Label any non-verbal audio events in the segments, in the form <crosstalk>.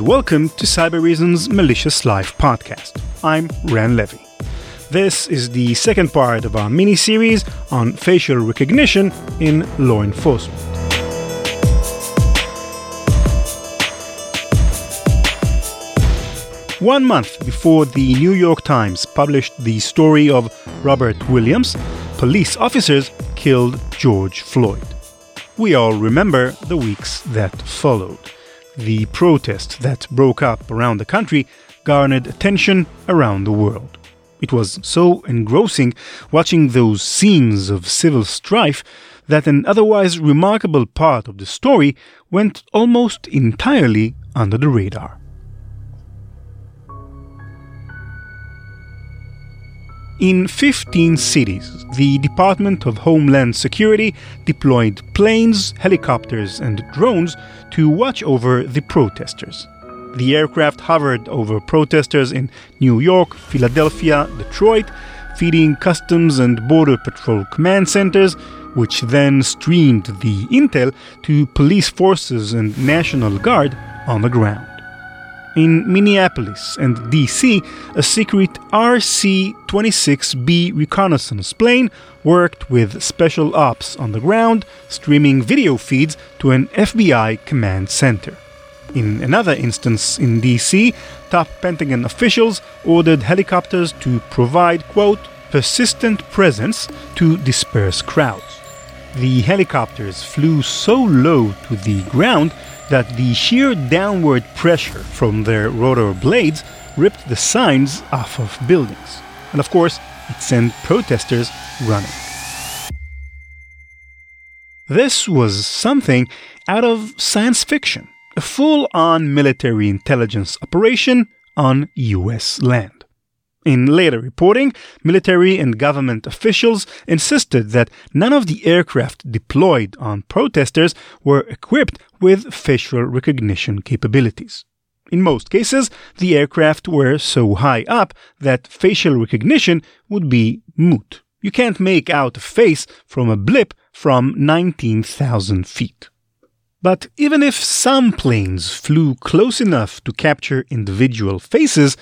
and welcome to Cybereason's Malicious Life podcast. I'm Ran Levy. This is the second part of our mini series on facial recognition in law enforcement. One month before the New York Times published the story of Robert Williams, police officers killed George Floyd. We all remember the weeks that followed. The protests that broke up around the country garnered attention around the world. It was so engrossing watching those scenes of civil strife that an otherwise remarkable part of the story went almost entirely under the radar. In 15 cities, the Department of Homeland Security deployed planes, helicopters, and drones to watch over the protesters. The aircraft hovered over protesters in New York, Philadelphia, Detroit, feeding Customs and Border Patrol command centers, which then streamed the intel to police forces and National Guard on the ground. In Minneapolis and DC, a secret RC 26B reconnaissance plane worked with special ops on the ground, streaming video feeds to an FBI command center. In another instance in DC, top Pentagon officials ordered helicopters to provide, quote, persistent presence to disperse crowds. The helicopters flew so low to the ground that the sheer downward pressure from their rotor blades ripped the signs off of buildings. And of course, it sent protesters running. This was something out of science fiction, a full on military intelligence operation on US land. In later reporting, military and government officials insisted that none of the aircraft deployed on protesters were equipped with facial recognition capabilities. In most cases, the aircraft were so high up that facial recognition would be moot. You can't make out a face from a blip from 19,000 feet. But even if some planes flew close enough to capture individual faces,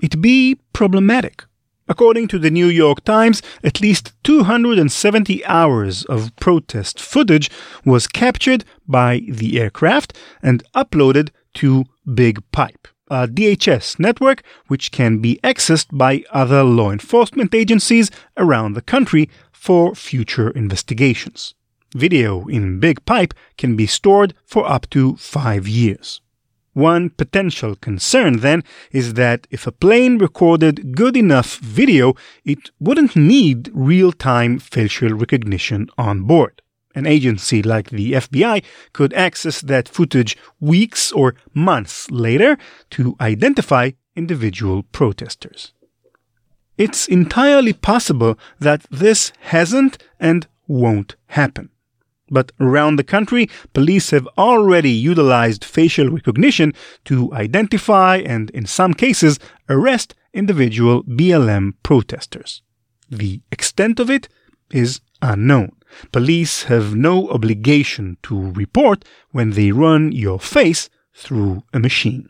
it be problematic. According to the New York Times, at least 270 hours of protest footage was captured by the aircraft and uploaded to Big Pipe, a DHS network which can be accessed by other law enforcement agencies around the country for future investigations. Video in Big Pipe can be stored for up to five years. One potential concern then is that if a plane recorded good enough video, it wouldn't need real time facial recognition on board. An agency like the FBI could access that footage weeks or months later to identify individual protesters. It's entirely possible that this hasn't and won't happen. But around the country, police have already utilized facial recognition to identify and, in some cases, arrest individual BLM protesters. The extent of it is unknown. Police have no obligation to report when they run your face through a machine.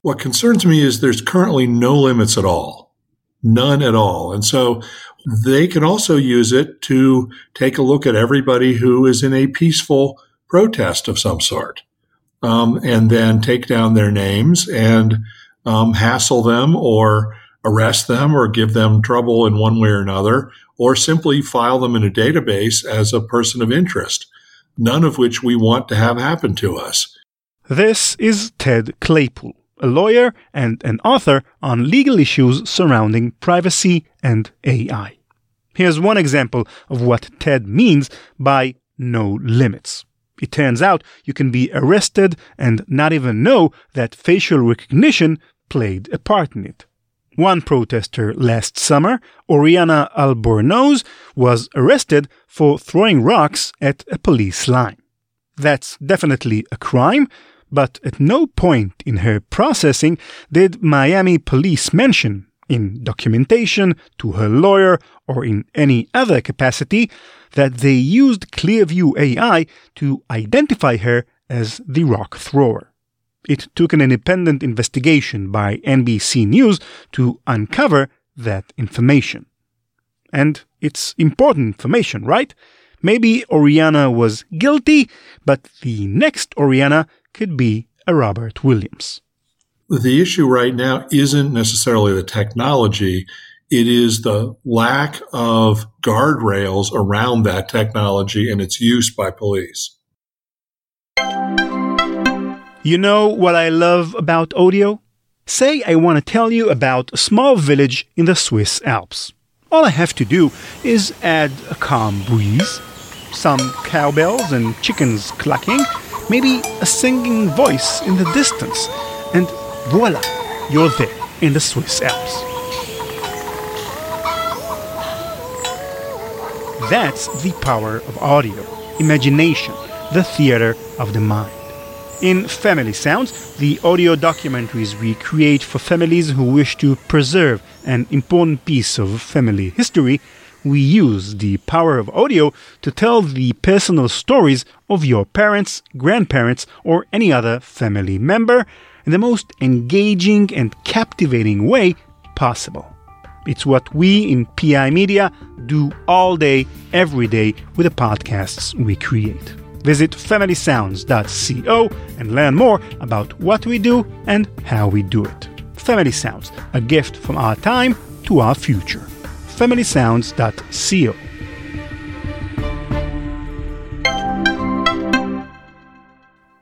What concerns me is there's currently no limits at all. None at all. And so they can also use it to take a look at everybody who is in a peaceful protest of some sort, um, and then take down their names and um, hassle them or arrest them or give them trouble in one way or another, or simply file them in a database as a person of interest, none of which we want to have happen to us. This is Ted Claypoole, a lawyer and an author on legal issues surrounding privacy and AI. Here's one example of what TED means by no limits. It turns out you can be arrested and not even know that facial recognition played a part in it. One protester last summer, Oriana Albornoz, was arrested for throwing rocks at a police line. That's definitely a crime, but at no point in her processing did Miami police mention in documentation, to her lawyer, or in any other capacity, that they used Clearview AI to identify her as the rock thrower. It took an independent investigation by NBC News to uncover that information. And it's important information, right? Maybe Oriana was guilty, but the next Oriana could be a Robert Williams. The issue right now isn't necessarily the technology, it is the lack of guardrails around that technology and its use by police. You know what I love about audio? Say I want to tell you about a small village in the Swiss Alps. All I have to do is add a calm breeze, some cowbells and chickens clucking, maybe a singing voice in the distance, and voila, you're there in the Swiss Alps. That's the power of audio, imagination, the theater of the mind. In Family Sounds, the audio documentaries we create for families who wish to preserve an important piece of family history, we use the power of audio to tell the personal stories of your parents, grandparents, or any other family member in the most engaging and captivating way possible. It's what we in PI Media do all day, every day with the podcasts we create. Visit familysounds.co and learn more about what we do and how we do it. Family Sounds, a gift from our time to our future. familysounds.co.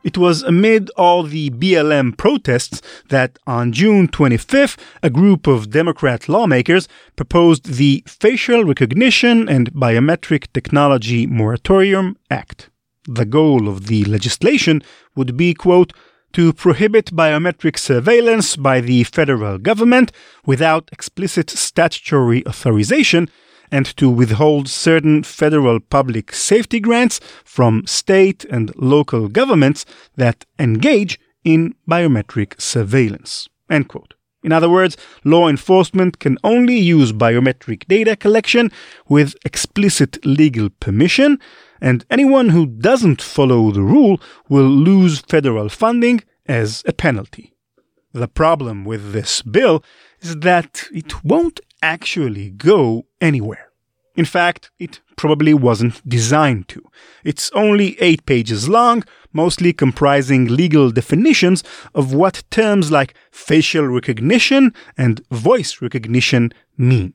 It was amid all the BLM protests that on June 25th, a group of Democrat lawmakers proposed the Facial Recognition and Biometric Technology Moratorium Act. The goal of the legislation would be, quote, to prohibit biometric surveillance by the federal government without explicit statutory authorization and to withhold certain federal public safety grants from state and local governments that engage in biometric surveillance. End quote. In other words, law enforcement can only use biometric data collection with explicit legal permission, and anyone who doesn't follow the rule will lose federal funding as a penalty. The problem with this bill is that it won't actually go anywhere. In fact, it probably wasn't designed to. It's only eight pages long, mostly comprising legal definitions of what terms like facial recognition and voice recognition mean.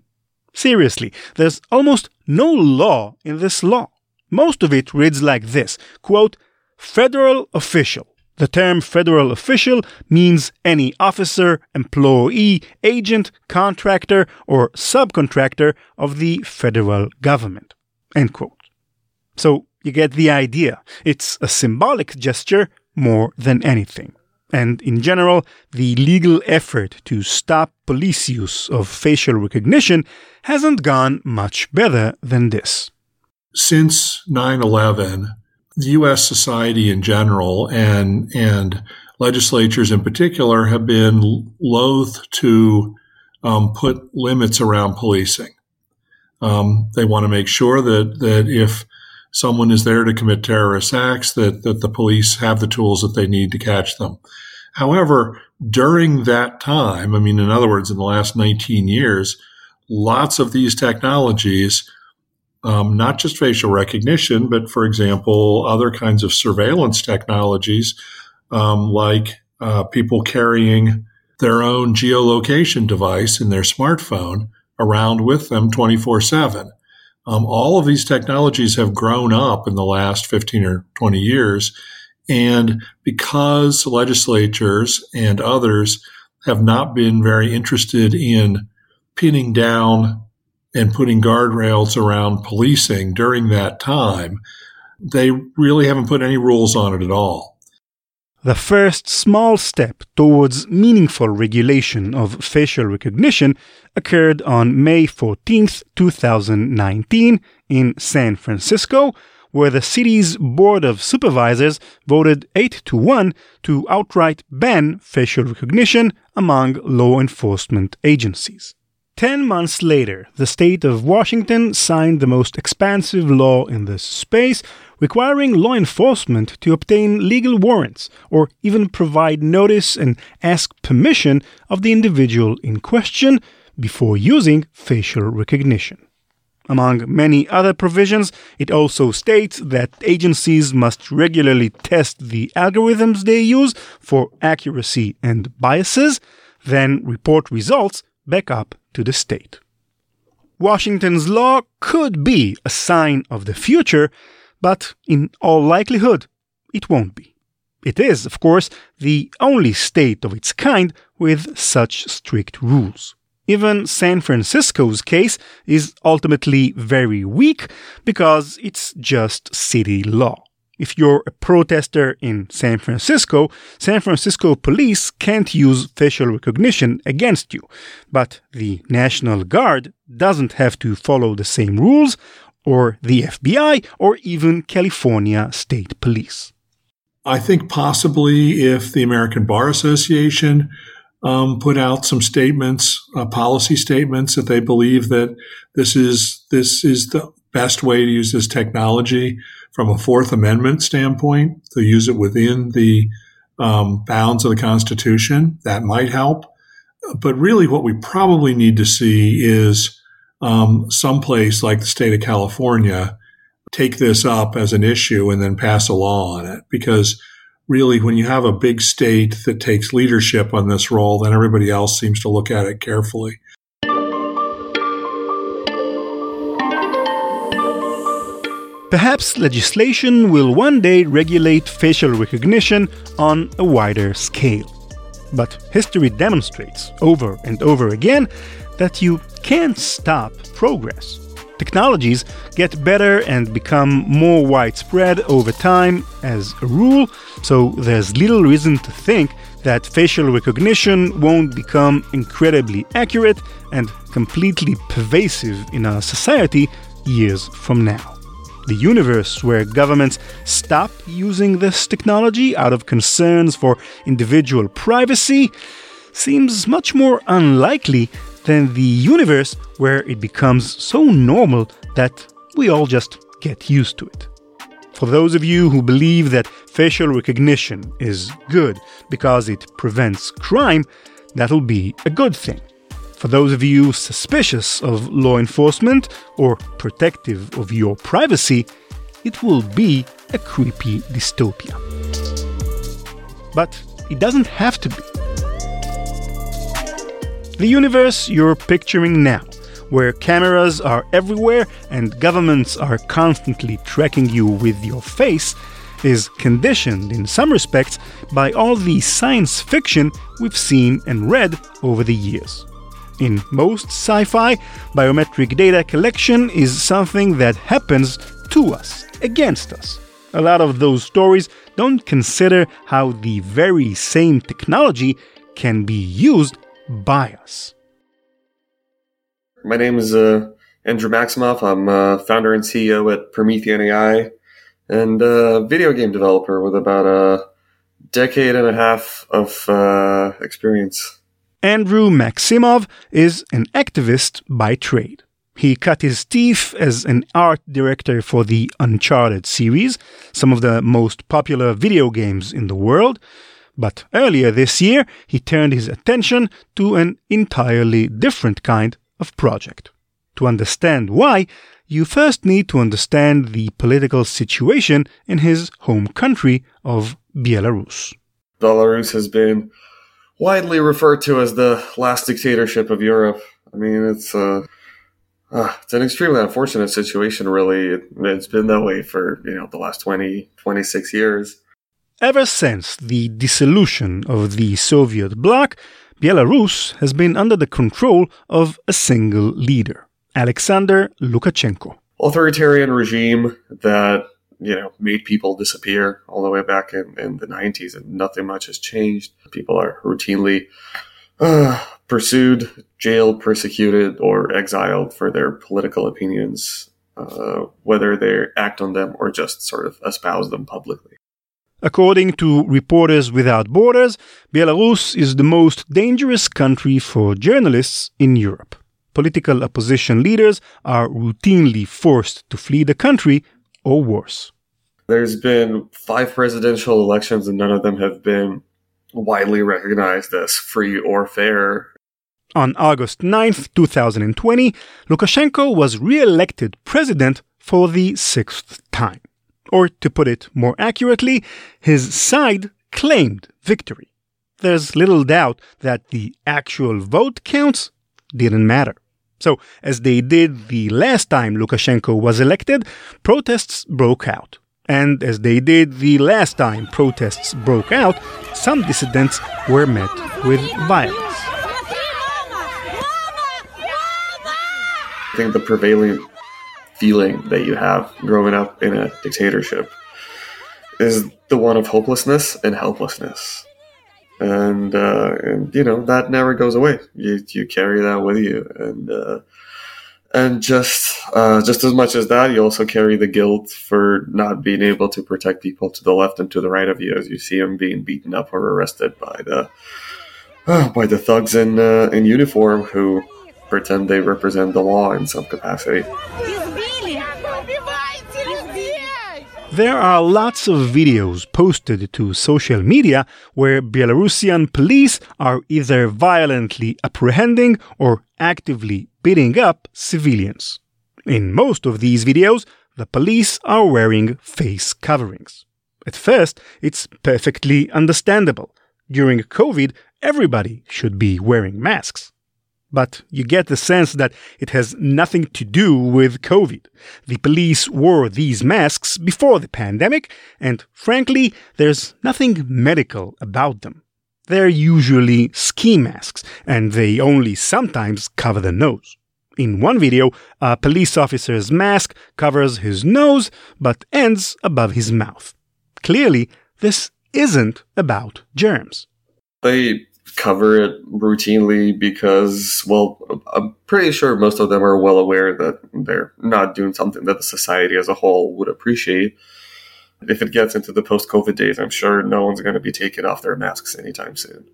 Seriously, there's almost no law in this law. Most of it reads like this quote, Federal official the term federal official means any officer, employee, agent, contractor, or subcontractor of the federal government. End quote. So you get the idea. It's a symbolic gesture more than anything. And in general, the legal effort to stop police use of facial recognition hasn't gone much better than this. Since 9 11, the U.S. society in general and and legislatures in particular have been loath to um, put limits around policing. Um, they want to make sure that that if someone is there to commit terrorist acts, that that the police have the tools that they need to catch them. However, during that time, I mean, in other words, in the last 19 years, lots of these technologies um, not just facial recognition, but for example, other kinds of surveillance technologies, um, like uh, people carrying their own geolocation device in their smartphone around with them 24 7. Um, all of these technologies have grown up in the last 15 or 20 years. And because legislatures and others have not been very interested in pinning down and putting guardrails around policing during that time, they really haven't put any rules on it at all. The first small step towards meaningful regulation of facial recognition occurred on May 14, 2019, in San Francisco, where the city's Board of Supervisors voted 8 to 1 to outright ban facial recognition among law enforcement agencies. Ten months later, the state of Washington signed the most expansive law in this space, requiring law enforcement to obtain legal warrants or even provide notice and ask permission of the individual in question before using facial recognition. Among many other provisions, it also states that agencies must regularly test the algorithms they use for accuracy and biases, then report results back up to the state. Washington's law could be a sign of the future, but in all likelihood, it won't be. It is, of course, the only state of its kind with such strict rules. Even San Francisco's case is ultimately very weak because it's just city law. If you're a protester in San Francisco, San Francisco police can't use facial recognition against you. But the National Guard doesn't have to follow the same rules, or the FBI, or even California State Police. I think possibly if the American Bar Association um, put out some statements, uh, policy statements that they believe that this is this is the best way to use this technology from a Fourth Amendment standpoint to use it within the um, bounds of the Constitution. That might help. But really, what we probably need to see is um, someplace like the state of California take this up as an issue and then pass a law on it because really, when you have a big state that takes leadership on this role, then everybody else seems to look at it carefully. Perhaps legislation will one day regulate facial recognition on a wider scale. But history demonstrates over and over again that you can't stop progress. Technologies get better and become more widespread over time as a rule, so there's little reason to think that facial recognition won't become incredibly accurate and completely pervasive in our society years from now. The universe where governments stop using this technology out of concerns for individual privacy seems much more unlikely than the universe where it becomes so normal that we all just get used to it. For those of you who believe that facial recognition is good because it prevents crime, that'll be a good thing. For those of you suspicious of law enforcement or protective of your privacy, it will be a creepy dystopia. But it doesn't have to be. The universe you're picturing now, where cameras are everywhere and governments are constantly tracking you with your face, is conditioned in some respects by all the science fiction we've seen and read over the years. In most sci fi, biometric data collection is something that happens to us, against us. A lot of those stories don't consider how the very same technology can be used by us. My name is uh, Andrew Maximov. I'm uh, founder and CEO at Promethean AI and a video game developer with about a decade and a half of uh, experience. Andrew Maximov is an activist by trade. He cut his teeth as an art director for the Uncharted series, some of the most popular video games in the world, but earlier this year, he turned his attention to an entirely different kind of project. To understand why, you first need to understand the political situation in his home country of Belarus. Belarus has been widely referred to as the last dictatorship of Europe. I mean, it's a uh, uh, it's an extremely unfortunate situation, really. It, has been that way for, you know, the last 20, 26 years. Ever since the dissolution of the Soviet bloc, Belarus has been under the control of a single leader, Alexander Lukashenko. Authoritarian regime that, you know, made people disappear all the way back in, in the 90s, and nothing much has changed. People are routinely uh, pursued, jailed, persecuted, or exiled for their political opinions, uh, whether they act on them or just sort of espouse them publicly. According to Reporters Without Borders, Belarus is the most dangerous country for journalists in Europe. political opposition leaders are routinely forced to flee the country or worse. There's been five presidential elections, and none of them have been widely recognized as free or fair. On August 9th, 2020, Lukashenko was re elected president for the sixth time. Or to put it more accurately, his side claimed victory. There's little doubt that the actual vote counts didn't matter. So, as they did the last time Lukashenko was elected, protests broke out. And as they did the last time protests broke out, some dissidents were met with violence. I think the prevailing feeling that you have growing up in a dictatorship is the one of hopelessness and helplessness. And, uh, and you know, that never goes away. You, you carry that with you. And, uh, and just uh, just as much as that, you also carry the guilt for not being able to protect people to the left and to the right of you as you see them being beaten up or arrested by the uh, by the thugs in uh, in uniform who pretend they represent the law in some capacity. There are lots of videos posted to social media where Belarusian police are either violently apprehending or actively beating up civilians. In most of these videos, the police are wearing face coverings. At first, it's perfectly understandable. During COVID, everybody should be wearing masks. But you get the sense that it has nothing to do with COVID. The police wore these masks before the pandemic, and frankly, there's nothing medical about them. They're usually ski masks, and they only sometimes cover the nose. In one video, a police officer's mask covers his nose but ends above his mouth. Clearly, this isn't about germs. They cover it routinely because, well, I'm pretty sure most of them are well aware that they're not doing something that the society as a whole would appreciate. If it gets into the post COVID days, I'm sure no one's going to be taking off their masks anytime soon.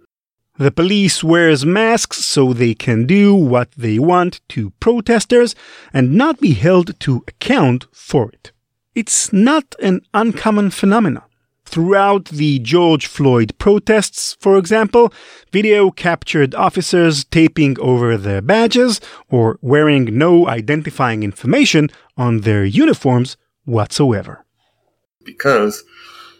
The police wears masks so they can do what they want to protesters and not be held to account for it. It's not an uncommon phenomenon. Throughout the George Floyd protests, for example, video captured officers taping over their badges or wearing no identifying information on their uniforms whatsoever. Because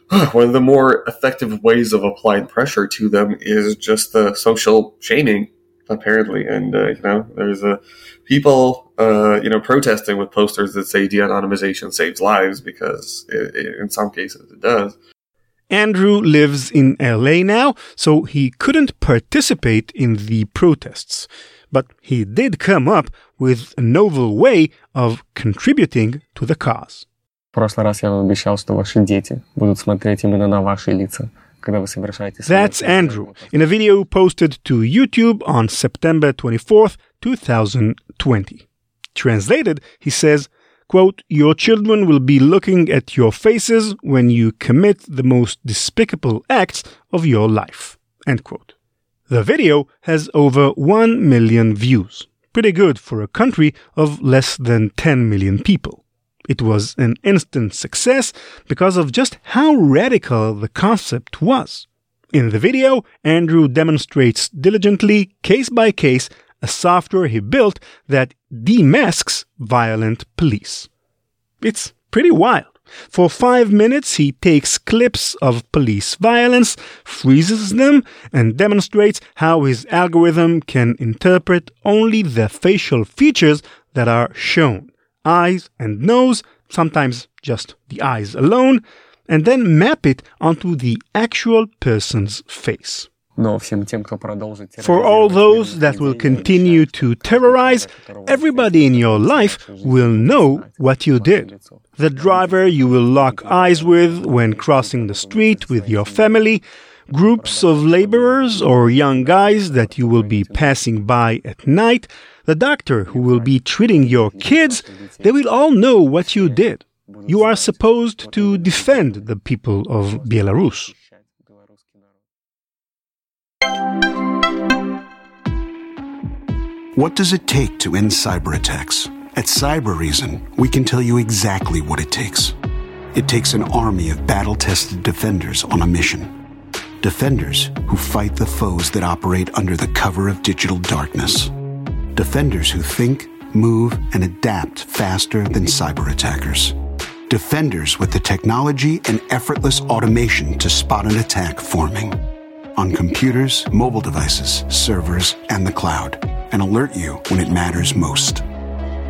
<sighs> one of the more effective ways of applying pressure to them is just the social shaming, apparently. And, uh, you know, there's a people, uh, you know, protesting with posters that say de-anonymization saves lives because it, it, in some cases it does. Andrew lives in LA now, so he couldn't participate in the protests. But he did come up with a novel way of contributing to the cause. прошлый раз я вам обещал, что ваши дети будут смотреть именно на ваши лица, когда вы совершаете That's Andrew in a video posted to YouTube on September 24th, 2020. Translated, he says, quote, Your children will be looking at your faces when you commit the most despicable acts of your life. End quote. The video has over 1 million views. Pretty good for a country of less than 10 million people. It was an instant success because of just how radical the concept was. In the video, Andrew demonstrates diligently, case by case, a software he built that demasks violent police. It's pretty wild. For five minutes, he takes clips of police violence, freezes them, and demonstrates how his algorithm can interpret only the facial features that are shown eyes and nose, sometimes just the eyes alone, and then map it onto the actual person's face. For all those that will continue to terrorize, everybody in your life will know what you did. The driver you will lock eyes with when crossing the street with your family, groups of laborers or young guys that you will be passing by at night, the doctor who will be treating your kids, they will all know what you did. You are supposed to defend the people of Belarus. What does it take to end cyber attacks? At Cybereason, we can tell you exactly what it takes. It takes an army of battle tested defenders on a mission. Defenders who fight the foes that operate under the cover of digital darkness. Defenders who think, move, and adapt faster than cyber attackers. Defenders with the technology and effortless automation to spot an attack forming on computers, mobile devices, servers, and the cloud, and alert you when it matters most.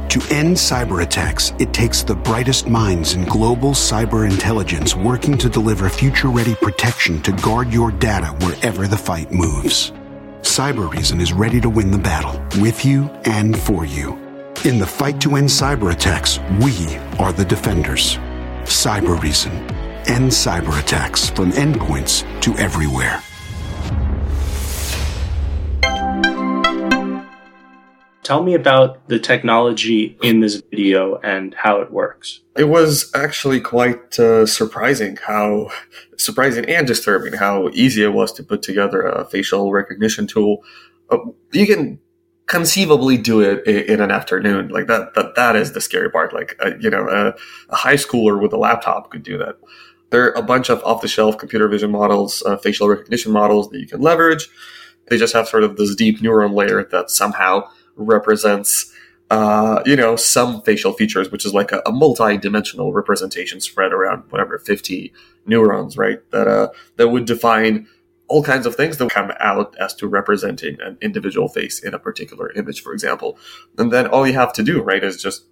To end cyber attacks, it takes the brightest minds in global cyber intelligence working to deliver future ready protection to guard your data wherever the fight moves. Cybereason is ready to win the battle with you and for you. In the fight to end cyber attacks, we are the defenders. Cybereason. End cyber attacks from endpoints to everywhere. Tell me about the technology in this video and how it works. It was actually quite uh, surprising how surprising and disturbing how easy it was to put together a facial recognition tool. Uh, you can conceivably do it in, an afternoon like that that that is the scary part like uh, you know a, a, high schooler with a laptop could do that there are a bunch of off-the-shelf computer vision models uh, facial recognition models that you can leverage they just have sort of this deep neuron layer that somehow represents uh, you know some facial features which is like a, a multi-dimensional representation spread around whatever 50 neurons right that uh that would define all kinds of things that come out as to representing an individual face in a particular image, for example. And then all you have to do, right, is just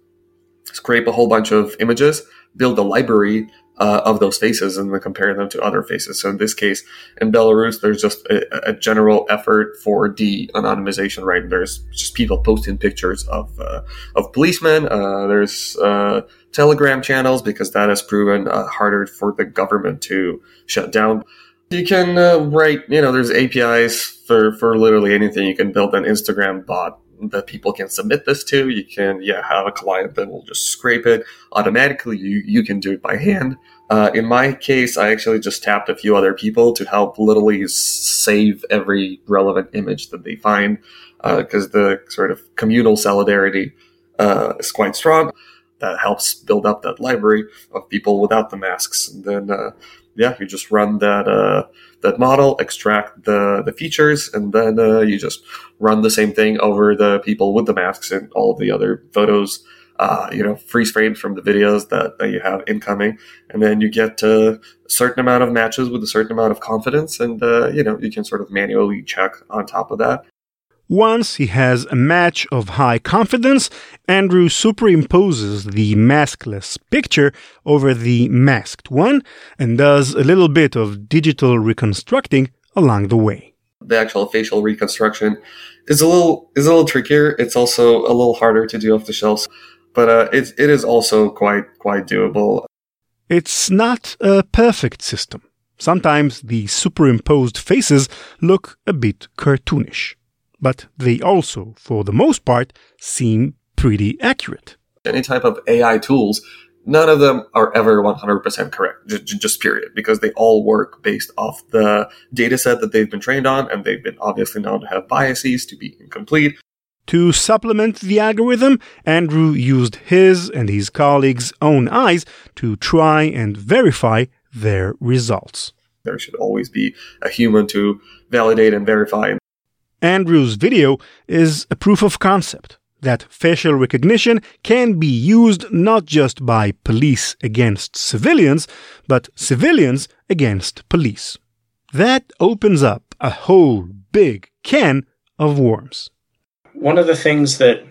scrape a whole bunch of images, build a library uh, of those faces, and then compare them to other faces. So in this case, in Belarus, there's just a, a general effort for de-anonymization, right? There's just people posting pictures of uh, of policemen. Uh, there's uh, Telegram channels because that has proven uh, harder for the government to shut down you can uh, write, you know, there's APIs for, for literally anything. You can build an Instagram bot that people can submit this to. You can, yeah, have a client that will just scrape it automatically. You, you can do it by hand. Uh, in my case, I actually just tapped a few other people to help literally save every relevant image that they find because uh, the sort of communal solidarity uh, is quite strong. That helps build up that library of people without the masks. And then uh, yeah, you just run that uh, that model, extract the the features, and then uh, you just run the same thing over the people with the masks and all of the other photos. Uh, you know, freeze frames from the videos that, that you have incoming, and then you get a certain amount of matches with a certain amount of confidence, and uh, you know you can sort of manually check on top of that. Once he has a match of high confidence, Andrew superimposes the maskless picture over the masked one and does a little bit of digital reconstructing along the way. The actual facial reconstruction is a little is a little trickier. It's also a little harder to do off the shelves, but uh, it it is also quite quite doable. It's not a perfect system. Sometimes the superimposed faces look a bit cartoonish but they also, for the most part, seem pretty accurate. Any type of AI tools, none of them are ever 100% correct, just, just period, because they all work based off the data set that they've been trained on, and they've been obviously known to have biases, to be incomplete. To supplement the algorithm, Andrew used his and his colleagues' own eyes to try and verify their results. There should always be a human to validate and verify Andrew's video is a proof of concept that facial recognition can be used not just by police against civilians, but civilians against police. That opens up a whole big can of worms. One of the things that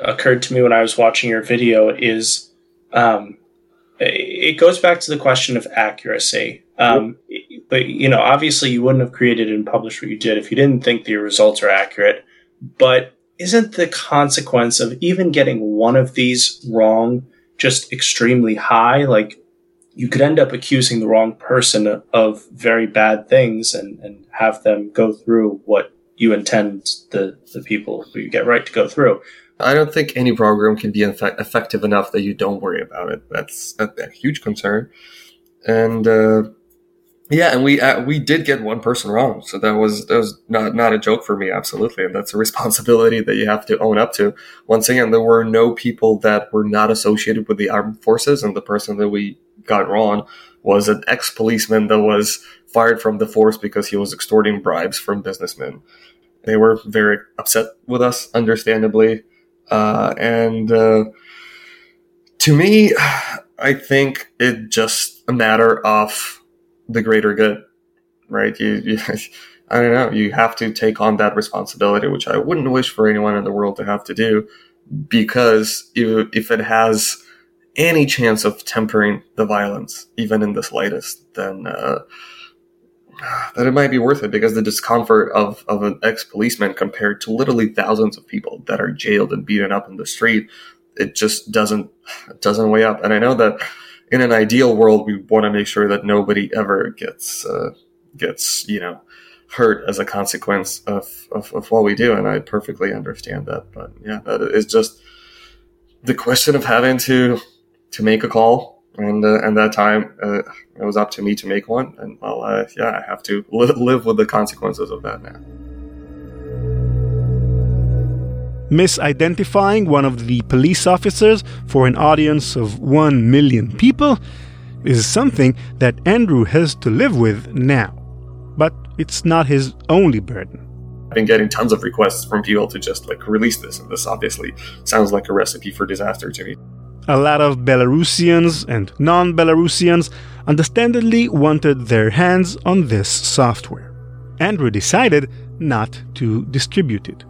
occurred to me when I was watching your video is um, it goes back to the question of accuracy. Um, but you know, obviously, you wouldn't have created and published what you did if you didn't think that your results are accurate. But isn't the consequence of even getting one of these wrong just extremely high? Like, you could end up accusing the wrong person of very bad things and, and have them go through what you intend the, the people who you get right to go through. I don't think any program can be effective enough that you don't worry about it. That's a, a huge concern. And uh, Yeah, and we uh, we did get one person wrong, so that was that was not not a joke for me, absolutely, and that's a <laughs> responsibility that you have to own up to. Once again, there were no people that were not associated with the armed forces, and the person that we got wrong was an ex policeman that was fired from the force because he was extorting bribes from businessmen. They were very upset with us, understandably, uh, and uh, to me, <sighs> I think it's just a matter of the greater good, right? You, you, <laughs> I don't know. You have to take on that responsibility, which I wouldn't wish for anyone in the world to have to do, because if, if it has any chance of tempering the violence, even in the slightest, then uh, <sighs> that it might be worth it because the discomfort of, of an ex policeman compared to literally thousands of people that are jailed and beaten up in the street, it just doesn't <sighs> doesn't weigh up. And I know that in an ideal world, we want to make sure that nobody ever gets uh, gets you know hurt as a consequence of, of, of what we do, and I perfectly understand that. But yeah, that is just the question of having to to make a call, and uh, and that time uh, it was up to me to make one, and well, uh, yeah, I have to li- live with the consequences of that now. Misidentifying one of the police officers for an audience of 1 million people is something that Andrew has to live with now. But it's not his only burden. I've been getting tons of requests from people to just like release this, and this obviously sounds like a recipe for disaster to me. A lot of Belarusians and non Belarusians understandably wanted their hands on this software. Andrew decided not to distribute it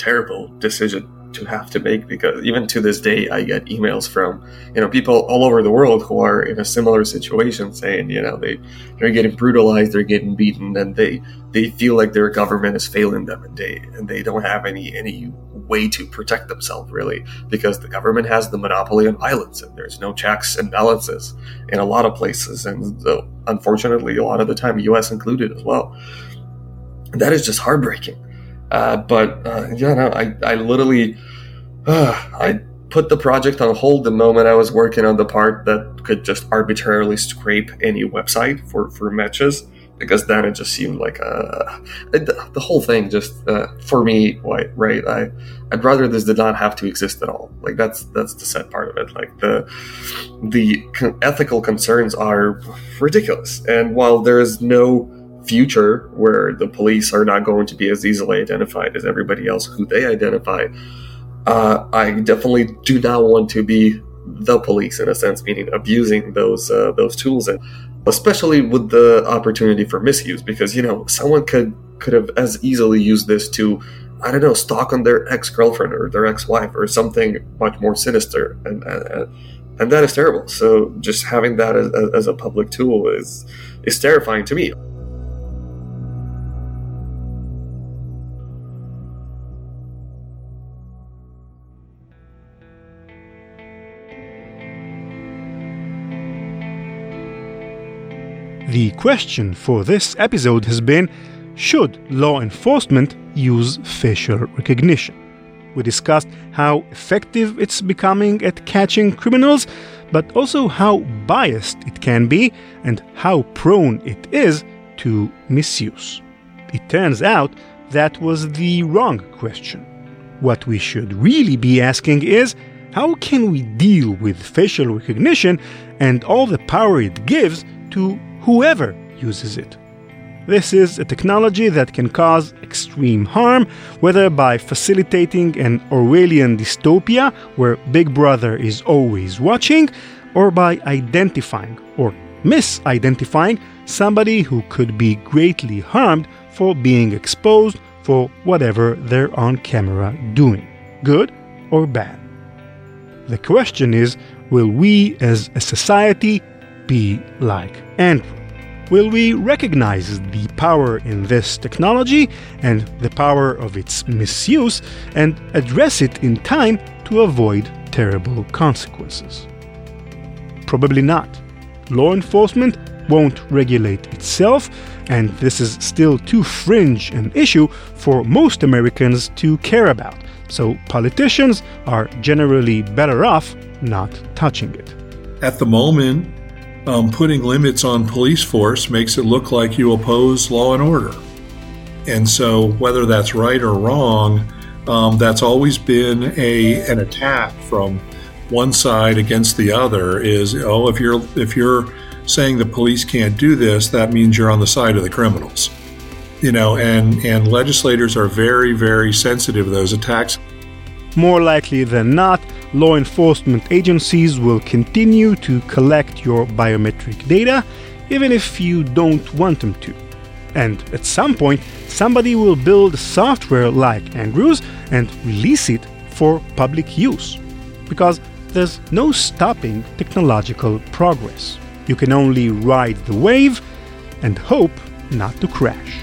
terrible decision to have to make because even to this day I get emails from you know people all over the world who are in a similar situation saying you know they they're getting brutalized they're getting beaten and they they feel like their government is failing them and they and they don't have any any way to protect themselves really because the government has the monopoly on violence and there's no checks and balances in a lot of places. And so unfortunately a lot of the time US included as well. That is just heartbreaking uh, but uh, yeah, no, I, I literally, uh, I put the project on hold the moment I was working on the part that could just arbitrarily scrape any website for, for matches because then it just seemed like uh, the whole thing just uh, for me right, right I I'd rather this did not have to exist at all. Like that's that's the sad part of it. Like the the ethical concerns are ridiculous. And while there is no future where the police are not going to be as easily identified as everybody else who they identify, uh, I definitely do not want to be the police in a sense, meaning abusing those uh, those tools, and especially with the opportunity for misuse, because you know someone could could have as easily used this to I don't know stalk on their ex girlfriend or their ex wife or something much more sinister, and, and that is terrible. So just having that as, as a public tool is is terrifying to me. The question for this episode has been Should law enforcement use facial recognition? We discussed how effective it's becoming at catching criminals, but also how biased it can be and how prone it is to misuse. It turns out that was the wrong question. What we should really be asking is how can we deal with facial recognition and all the power it gives to whoever uses it. This is a technology that can cause extreme harm, whether by facilitating an Orwellian dystopia where Big Brother is always watching, or by identifying or misidentifying somebody who could be greatly harmed for being exposed for whatever they're on camera doing, good or bad. The question is will we as a society be like Andrew? Will we recognize the power in this technology and the power of its misuse and address it in time to avoid terrible consequences? Probably not. Law enforcement won't regulate itself, and this is still too fringe an issue for most Americans to care about, so politicians are generally better off not touching it. At the moment, um, putting limits on police force makes it look like you oppose law and order. And so, whether that's right or wrong, um, that's always been a an attack from one side against the other. Is oh, if you're if you're saying the police can't do this, that means you're on the side of the criminals. You know, and and legislators are very very sensitive to those attacks. More likely than not, law enforcement agencies will continue to collect your biometric data even if you don't want them to. And at some point, somebody will build software like Andrews and release it for public use. Because there's no stopping technological progress. You can only ride the wave and hope not to crash.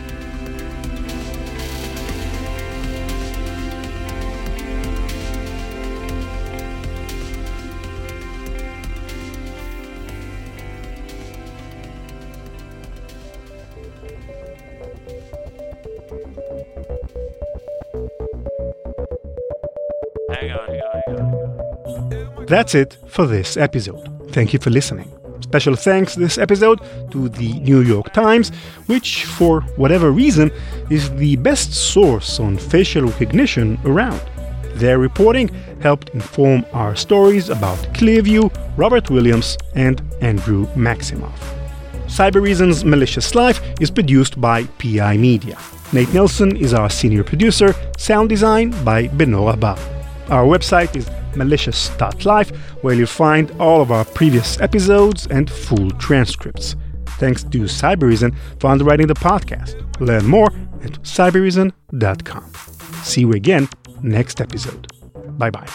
That's it for this episode. Thank you for listening. Special thanks this episode to the New York Times, which, for whatever reason, is the best source on facial recognition around. Their reporting helped inform our stories about Clearview, Robert Williams, and Andrew Maximov. Cybereason's Malicious Life is produced by PI Media. Nate Nelson is our senior producer, sound design by Benora Bar. Our website is malicious.life, where you'll find all of our previous episodes and full transcripts. Thanks to Cybereason for underwriting the podcast. Learn more at cybereason.com. See you again next episode. Bye bye.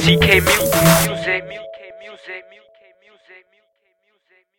CK.